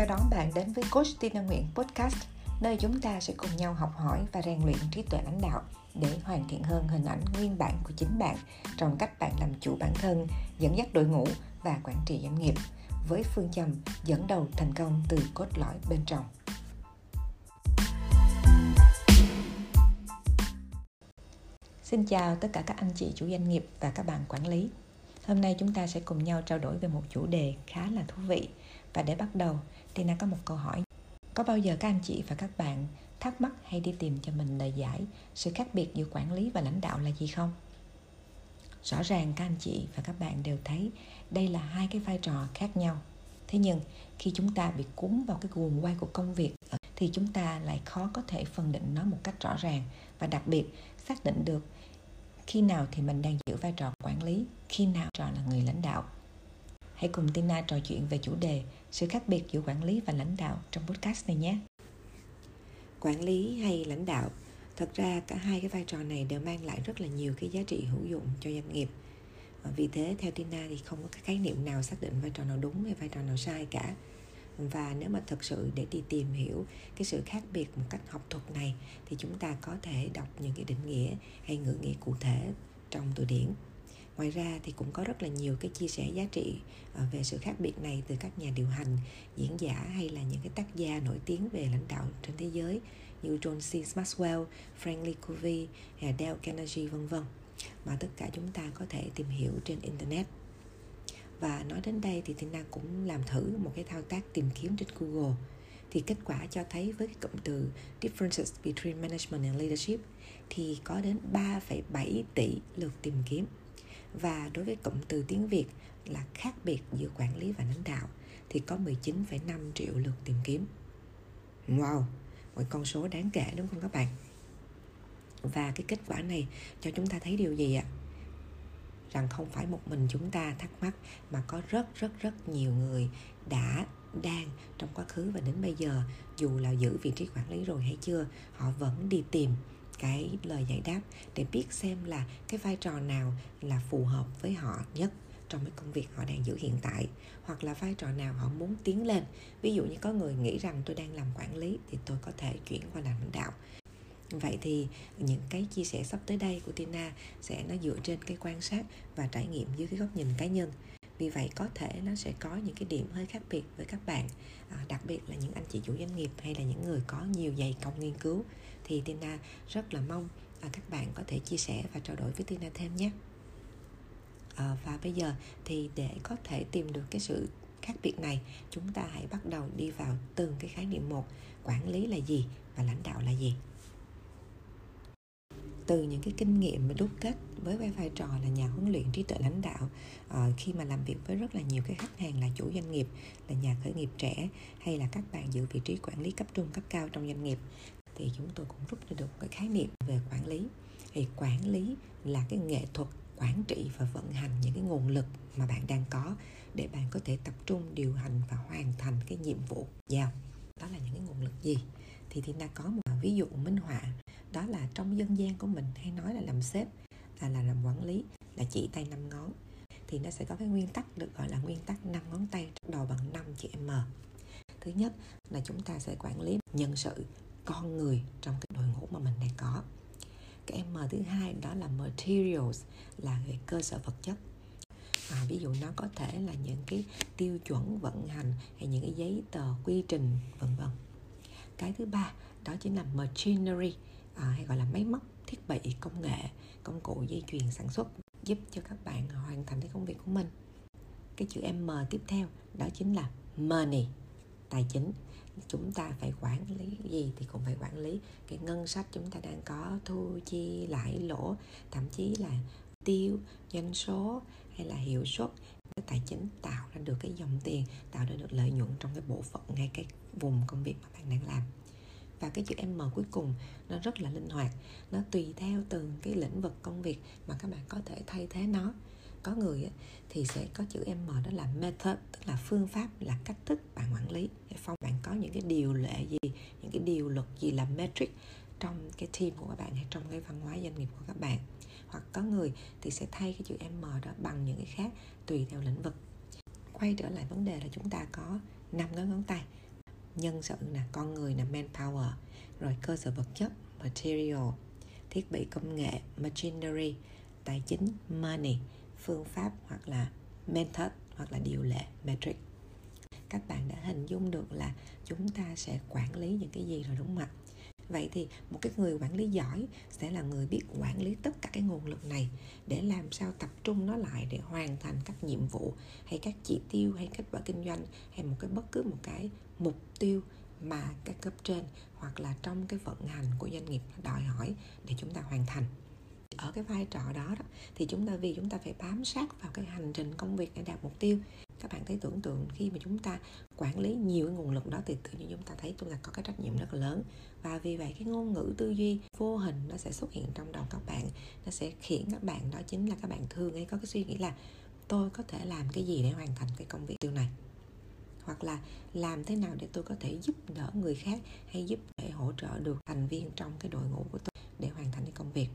chào đón bạn đến với Coach Tina Nguyễn Podcast, nơi chúng ta sẽ cùng nhau học hỏi và rèn luyện trí tuệ lãnh đạo để hoàn thiện hơn hình ảnh nguyên bản của chính bạn trong cách bạn làm chủ bản thân, dẫn dắt đội ngũ và quản trị doanh nghiệp với phương châm dẫn đầu thành công từ cốt lõi bên trong. Xin chào tất cả các anh chị chủ doanh nghiệp và các bạn quản lý. Hôm nay chúng ta sẽ cùng nhau trao đổi về một chủ đề khá là thú vị. Và để bắt đầu, Tina có một câu hỏi. Có bao giờ các anh chị và các bạn thắc mắc hay đi tìm cho mình lời giải sự khác biệt giữa quản lý và lãnh đạo là gì không? Rõ ràng các anh chị và các bạn đều thấy đây là hai cái vai trò khác nhau. Thế nhưng khi chúng ta bị cuốn vào cái guồng quay của công việc thì chúng ta lại khó có thể phân định nó một cách rõ ràng và đặc biệt xác định được khi nào thì mình đang giữ vai trò quản lý khi nào trò là người lãnh đạo hãy cùng tina trò chuyện về chủ đề sự khác biệt giữa quản lý và lãnh đạo trong podcast này nhé. Quản lý hay lãnh đạo, thật ra cả hai cái vai trò này đều mang lại rất là nhiều cái giá trị hữu dụng cho doanh nghiệp. Ờ, vì thế, theo tina thì không có cái khái niệm nào xác định vai trò nào đúng hay vai trò nào sai cả. Và nếu mà thực sự để đi tìm hiểu cái sự khác biệt một cách học thuật này, thì chúng ta có thể đọc những cái định nghĩa hay ngữ nghĩa cụ thể trong từ điển ngoài ra thì cũng có rất là nhiều cái chia sẻ giá trị ờ, về sự khác biệt này từ các nhà điều hành diễn giả hay là những cái tác gia nổi tiếng về lãnh đạo trên thế giới như John C. Maxwell, Frank Lee Covey Dale Carnegie vân vân mà tất cả chúng ta có thể tìm hiểu trên internet. Và nói đến đây thì Tina cũng làm thử một cái thao tác tìm kiếm trên Google. Thì kết quả cho thấy với cái cụm từ differences between management and leadership thì có đến 3,7 tỷ lượt tìm kiếm và đối với cụm từ tiếng Việt là khác biệt giữa quản lý và lãnh đạo thì có 19,5 triệu lượt tìm kiếm. Wow, một con số đáng kể đúng không các bạn? Và cái kết quả này cho chúng ta thấy điều gì ạ? Rằng không phải một mình chúng ta thắc mắc mà có rất rất rất nhiều người đã đang trong quá khứ và đến bây giờ dù là giữ vị trí quản lý rồi hay chưa họ vẫn đi tìm cái lời giải đáp để biết xem là cái vai trò nào là phù hợp với họ nhất trong cái công việc họ đang giữ hiện tại hoặc là vai trò nào họ muốn tiến lên. Ví dụ như có người nghĩ rằng tôi đang làm quản lý thì tôi có thể chuyển qua làm lãnh đạo. Vậy thì những cái chia sẻ sắp tới đây của Tina sẽ nó dựa trên cái quan sát và trải nghiệm dưới cái góc nhìn cá nhân. Vì vậy có thể nó sẽ có những cái điểm hơi khác biệt với các bạn à, đặc biệt là những anh chị chủ doanh nghiệp hay là những người có nhiều dày công nghiên cứu thì Tina rất là mong à, các bạn có thể chia sẻ và trao đổi với Tina thêm nhé. À, và bây giờ thì để có thể tìm được cái sự khác biệt này chúng ta hãy bắt đầu đi vào từng cái khái niệm một. Quản lý là gì và lãnh đạo là gì? Từ những cái kinh nghiệm mà đúc kết với vai vai trò là nhà huấn luyện trí tuệ lãnh đạo à, khi mà làm việc với rất là nhiều cái khách hàng là chủ doanh nghiệp là nhà khởi nghiệp trẻ hay là các bạn giữ vị trí quản lý cấp trung cấp cao trong doanh nghiệp thì chúng tôi cũng rút ra được cái khái niệm về quản lý. Thì quản lý là cái nghệ thuật quản trị và vận hành những cái nguồn lực mà bạn đang có để bạn có thể tập trung, điều hành và hoàn thành cái nhiệm vụ giao. Đó là những cái nguồn lực gì? Thì Tina có một ví dụ minh họa. Đó là trong dân gian của mình hay nói là làm sếp, là là làm quản lý, là chỉ tay năm ngón. Thì nó sẽ có cái nguyên tắc được gọi là nguyên tắc năm ngón tay đầu bằng 5 chữ M. Thứ nhất là chúng ta sẽ quản lý nhân sự con người trong cái đội ngũ mà mình đang có. Cái M thứ hai đó là materials là về cơ sở vật chất. À, ví dụ nó có thể là những cái tiêu chuẩn vận hành hay những cái giấy tờ quy trình vân vân. Cái thứ ba đó chính là machinery à, hay gọi là máy móc thiết bị công nghệ công cụ dây chuyền sản xuất giúp cho các bạn hoàn thành cái công việc của mình. Cái chữ M tiếp theo đó chính là money tài chính chúng ta phải quản lý gì thì cũng phải quản lý. Cái ngân sách chúng ta đang có, thu chi lãi lỗ, thậm chí là tiêu, doanh số hay là hiệu suất, cái tài chính tạo ra được cái dòng tiền, tạo ra được lợi nhuận trong cái bộ phận, ngay cái vùng công việc mà bạn đang làm. Và cái chữ M cuối cùng nó rất là linh hoạt, nó tùy theo từng cái lĩnh vực công việc mà các bạn có thể thay thế nó có người thì sẽ có chữ M, đó là method, tức là phương pháp, là cách thức bạn quản lý phong bạn có những cái điều lệ gì, những cái điều luật gì là metric trong cái team của các bạn hay trong cái văn hóa doanh nghiệp của các bạn. Hoặc có người thì sẽ thay cái chữ M đó bằng những cái khác, tùy theo lĩnh vực. Quay trở lại vấn đề là chúng ta có năm cái ngón tay. Nhân sự nè, con người nè, manpower, rồi cơ sở vật chất, material, thiết bị công nghệ, machinery, tài chính, money phương pháp hoặc là method hoặc là điều lệ, metric. Các bạn đã hình dung được là chúng ta sẽ quản lý những cái gì rồi, đúng không ạ? Vậy thì một cái người quản lý giỏi sẽ là người biết quản lý tất cả cái nguồn lực này để làm sao tập trung nó lại để hoàn thành các nhiệm vụ hay các chỉ tiêu hay kết quả kinh doanh hay một cái bất cứ một cái mục tiêu mà các cấp trên hoặc là trong cái vận hành của doanh nghiệp đòi hỏi để chúng ta hoàn thành ở cái vai trò đó, đó thì chúng ta vì chúng ta phải bám sát vào cái hành trình công việc để đạt mục tiêu. Các bạn thấy tưởng tượng khi mà chúng ta quản lý nhiều cái nguồn lực đó thì tự nhiên chúng ta thấy chúng ta có cái trách nhiệm rất là lớn. Và vì vậy cái ngôn ngữ tư duy vô hình nó sẽ xuất hiện trong đầu các bạn nó sẽ khiến các bạn đó chính là các bạn thường hay có cái suy nghĩ là tôi có thể làm cái gì để hoàn thành cái công việc tiêu này? Hoặc là làm thế nào để tôi có thể giúp đỡ người khác hay giúp để hỗ trợ được thành viên trong cái đội ngũ của tôi để hoàn thành cái công việc?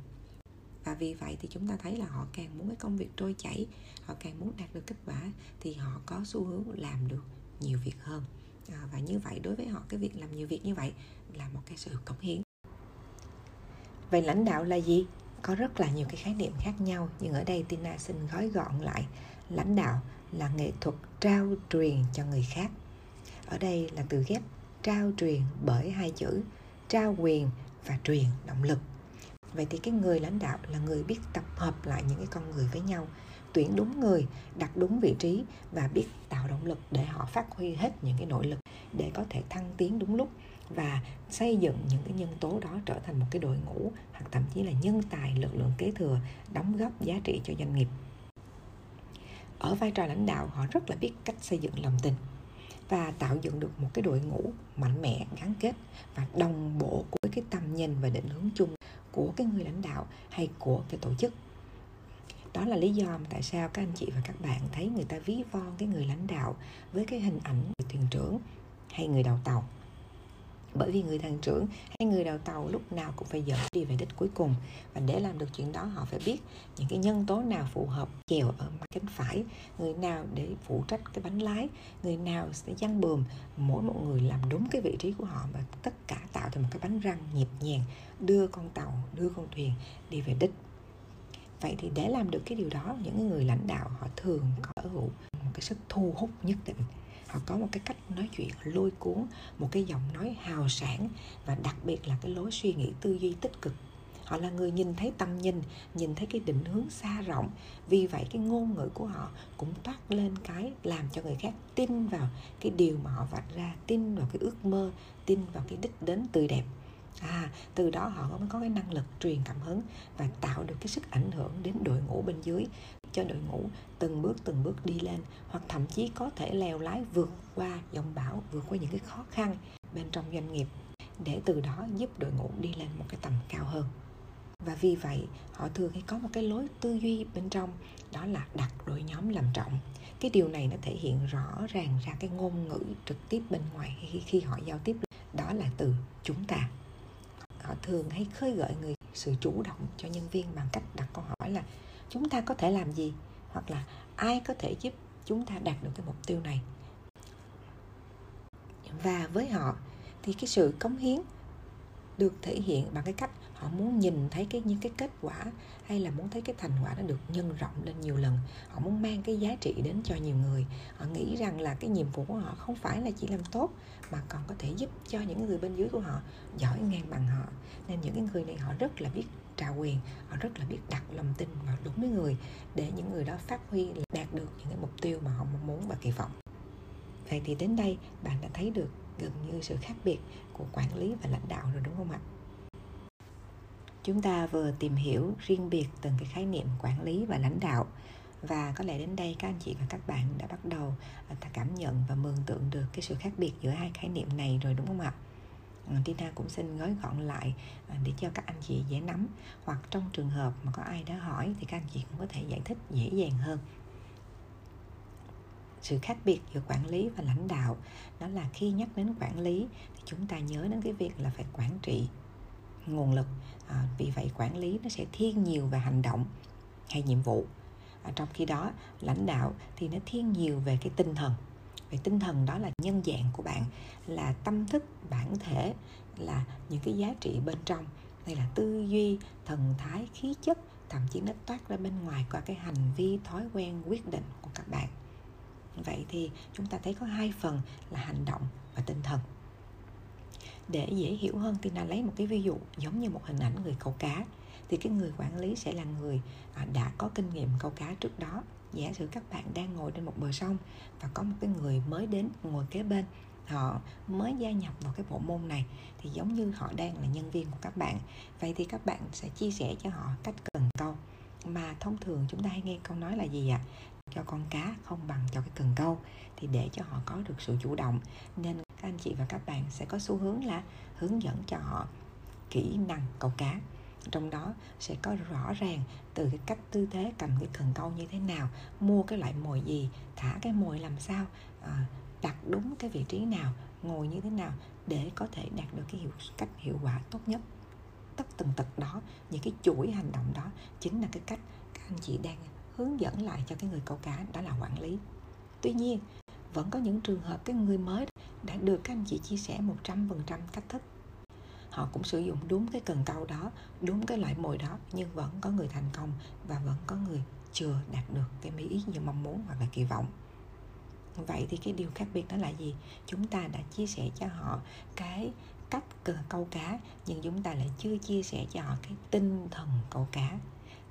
Và vì vậy thì chúng ta thấy là họ càng muốn cái công việc trôi chảy họ càng muốn đạt được kết quả thì họ có xu hướng làm được nhiều việc hơn. À, và như vậy đối với họ cái việc làm nhiều việc như vậy là một cái sự cống hiến. Vậy lãnh đạo là gì? Có rất là nhiều cái khái niệm khác nhau nhưng ở đây Tina xin gói gọn lại. Lãnh đạo là nghệ thuật trao truyền cho người khác. Ở đây là từ ghép trao truyền bởi hai chữ trao quyền và truyền động lực vậy thì cái người lãnh đạo là người biết tập hợp lại những cái con người với nhau, tuyển đúng người, đặt đúng vị trí và biết tạo động lực để họ phát huy hết những cái nội lực để có thể thăng tiến đúng lúc và xây dựng những cái nhân tố đó trở thành một cái đội ngũ hoặc thậm chí là nhân tài lực lượng kế thừa đóng góp giá trị cho doanh nghiệp. Ở vai trò lãnh đạo, họ rất là biết cách xây dựng lòng tin và tạo dựng được một cái đội ngũ mạnh mẽ, gắn kết và đồng bộ với cái tầm nhìn và định hướng chung của cái người lãnh đạo hay của cái tổ chức. Đó là lý do mà tại sao các anh chị và các bạn thấy người ta ví von cái người lãnh đạo với cái hình ảnh người thuyền trưởng hay người đầu tàu bởi vì người thằng trưởng hay người đầu tàu lúc nào cũng phải dẫn đi về đích cuối cùng. Và để làm được chuyện đó, họ phải biết những cái nhân tố nào phù hợp chèo ở mặt cánh phải. Người nào để phụ trách cái bánh lái, người nào sẽ dăng bườm mỗi một người làm đúng cái vị trí của họ và tất cả tạo thành một cái bánh răng nhịp nhàng, đưa con tàu, đưa con thuyền đi về đích. Vậy thì để làm được cái điều đó, những người lãnh đạo họ thường có hữu một cái sức thu hút nhất định họ có một cái cách nói chuyện lôi cuốn, một cái giọng nói hào sảng và đặc biệt là cái lối suy nghĩ tư duy tích cực. Họ là người nhìn thấy tầm nhìn nhìn thấy cái định hướng xa rộng. Vì vậy cái ngôn ngữ của họ cũng toát lên cái làm cho người khác tin vào cái điều mà họ vạch ra, tin vào cái ước mơ, tin vào cái đích đến tươi đẹp. À từ đó họ mới có cái năng lực truyền cảm hứng và tạo được cái sức ảnh hưởng đến đội ngũ bên dưới cho đội ngũ từng bước từng bước đi lên hoặc thậm chí có thể leo lái vượt qua dòng bão vượt qua những cái khó khăn bên trong doanh nghiệp để từ đó giúp đội ngũ đi lên một cái tầm cao hơn. Và vì vậy họ thường hay có một cái lối tư duy bên trong đó là đặt đội nhóm làm trọng. Cái điều này nó thể hiện rõ ràng ra cái ngôn ngữ trực tiếp bên ngoài khi, khi họ giao tiếp. Đó là từ chúng ta. Họ thường hay khơi gợi người sự chủ động cho nhân viên bằng cách đặt câu hỏi là chúng ta có thể làm gì? Hoặc là ai có thể giúp chúng ta đạt được cái mục tiêu này? Và với họ, thì cái sự cống hiến được thể hiện bằng cái cách họ muốn nhìn thấy cái, những cái kết quả hay là muốn thấy cái thành quả nó được nhân rộng lên nhiều lần. Họ muốn mang cái giá trị đến cho nhiều người. Họ nghĩ rằng là cái nhiệm vụ của họ không phải là chỉ làm tốt, mà còn có thể giúp cho những người bên dưới của họ, giỏi ngang bằng họ. Nên những cái người này họ rất là biết trao quyền. Họ rất là biết đặt lòng tin vào đúng với người, để những người đó phát huy đạt được những cái mục tiêu mà họ mong muốn và kỳ vọng. Vậy thì đến đây, bạn đã thấy được gần như sự khác biệt của quản lý và lãnh đạo rồi, đúng không ạ? Chúng ta vừa tìm hiểu riêng biệt từng cái khái niệm quản lý và lãnh đạo. Và có lẽ đến đây các anh chị và các bạn đã bắt đầu à, ta cảm nhận và mường tượng được cái sự khác biệt giữa hai khái niệm này rồi, đúng không ạ? Ờ, Tina cũng xin gói gọn lại ờ, để cho các anh chị dễ nắm. Hoặc trong trường hợp mà có ai đã hỏi thì các anh chị cũng có thể giải thích dễ dàng hơn. Sự khác biệt giữa quản lý và lãnh đạo đó là khi nhắc đến quản lý thì chúng ta nhớ đến cái việc là phải quản trị nguồn lực. À, vì vậy quản lý nó sẽ thiên nhiều về hành động hay nhiệm vụ. À, trong khi đó lãnh đạo thì nó thiên nhiều về cái tinh thần về tinh thần đó là nhân dạng của bạn, là tâm thức bản thể, là những cái giá trị bên trong. Đây là tư duy, thần thái, khí chất, thậm chí nó toát ra bên ngoài qua cái hành vi, thói quen, quyết định của các bạn. Vậy thì chúng ta thấy có hai phần là hành động và tinh thần. Để dễ hiểu hơn, Tina lấy một cái ví dụ giống như một hình ảnh người câu cá, thì cái người quản lý sẽ là người à, đã có kinh nghiệm câu cá trước đó giả sử các bạn đang ngồi trên một bờ sông và có một cái người mới đến ngồi kế bên, họ mới gia nhập vào cái bộ môn này thì giống như họ đang là nhân viên của các bạn. Vậy thì các bạn sẽ chia sẻ cho họ cách cần câu. Mà thông thường chúng ta hay nghe câu nói là gì ạ? Cho con cá không bằng cho cái cần câu. Thì để cho họ có được sự chủ động, nên các anh chị và các bạn sẽ có xu hướng là hướng dẫn cho họ kỹ năng câu cá trong đó sẽ có rõ ràng từ cái cách tư thế cầm cái cần câu như thế nào mua cái loại mồi gì thả cái mồi làm sao à, đặt đúng cái vị trí nào ngồi như thế nào để có thể đạt được cái hiệu cách hiệu quả tốt nhất. Tất từng tật đó những cái chuỗi hành động đó chính là cái cách các anh chị đang hướng dẫn lại cho cái người câu cá đó là quản lý. Tuy nhiên vẫn có những trường hợp cái người mới đã được các anh chị chia sẻ 100% cách thức họ cũng sử dụng đúng cái cần câu đó, đúng cái loại mồi đó, nhưng vẫn có người thành công và vẫn có người chưa đạt được cái mỹ ý như mong muốn hoặc là kỳ vọng. Vậy thì cái điều khác biệt đó là gì? Chúng ta đã chia sẻ cho họ cái cách câu cá, nhưng chúng ta lại chưa chia sẻ cho họ cái tinh thần câu cá.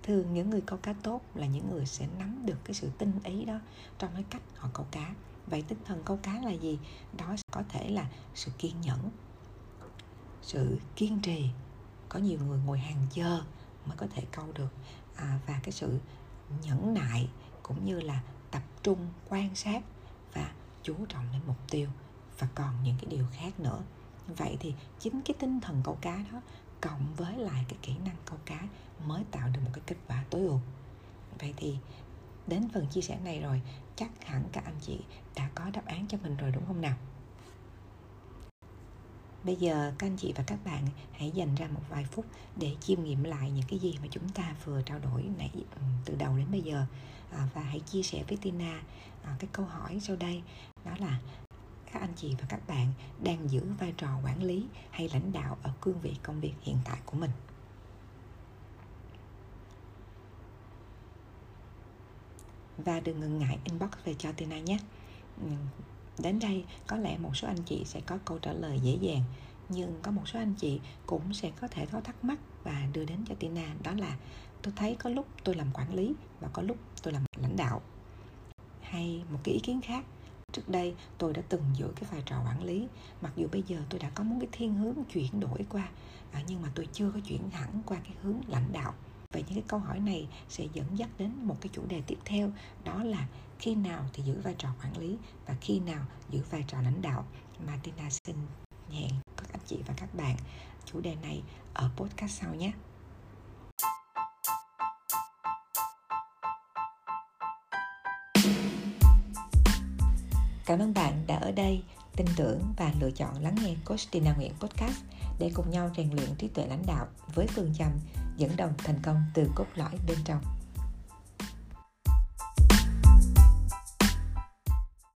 Thường những người câu cá tốt là những người sẽ nắm được cái sự tinh ý đó trong cái cách họ câu cá. Vậy tinh thần câu cá là gì? Đó có thể là sự kiên nhẫn sự kiên trì. Có nhiều người ngồi hàng giờ mới có thể câu được. À, và cái sự nhẫn nại cũng như là tập trung quan sát và chú trọng đến mục tiêu. Và còn những cái điều khác nữa. Vậy thì chính cái tinh thần câu cá đó cộng với lại cái kỹ năng câu cá mới tạo được một cái kết quả tối ưu. Vậy thì đến phần chia sẻ này rồi chắc hẳn các anh chị đã có đáp án cho mình rồi đúng không nào? Bây giờ các anh chị và các bạn hãy dành ra một vài phút để chiêm nghiệm lại những cái gì mà chúng ta vừa trao đổi nãy ừ, từ đầu đến bây giờ. À, và hãy chia sẻ với Tina à, cái câu hỏi sau đây đó là các anh chị và các bạn đang giữ vai trò quản lý hay lãnh đạo ở cương vị công việc hiện tại của mình? Và đừng ngần ngại inbox về cho Tina nhé. Ừ, đến đây, có lẽ một số anh chị sẽ có câu trả lời dễ dàng, nhưng có một số anh chị cũng sẽ có thể có thắc mắc và đưa đến cho Tina, đó là, tôi thấy có lúc tôi làm quản lý và có lúc tôi làm lãnh đạo. Hay một cái ý kiến khác, trước đây tôi đã từng giữ cái vai trò quản lý, mặc dù bây giờ tôi đã có muốn cái thiên hướng chuyển đổi qua à, nhưng mà tôi chưa có chuyển hẳn qua cái hướng lãnh đạo vậy những cái câu hỏi này sẽ dẫn dắt đến một cái chủ đề tiếp theo, đó là khi nào thì giữ vai trò quản lý và khi nào giữ vai trò lãnh đạo. Mà Tina xin hẹn các anh chị và các bạn chủ đề này ở podcast sau nhé. Cảm ơn bạn đã ở đây tin tưởng và lựa chọn lắng nghe Coach Tina Nguyễn Podcast để cùng nhau rèn luyện trí tuệ lãnh đạo với phương châm dẫn đầu thành công từ cốt lõi bên trong.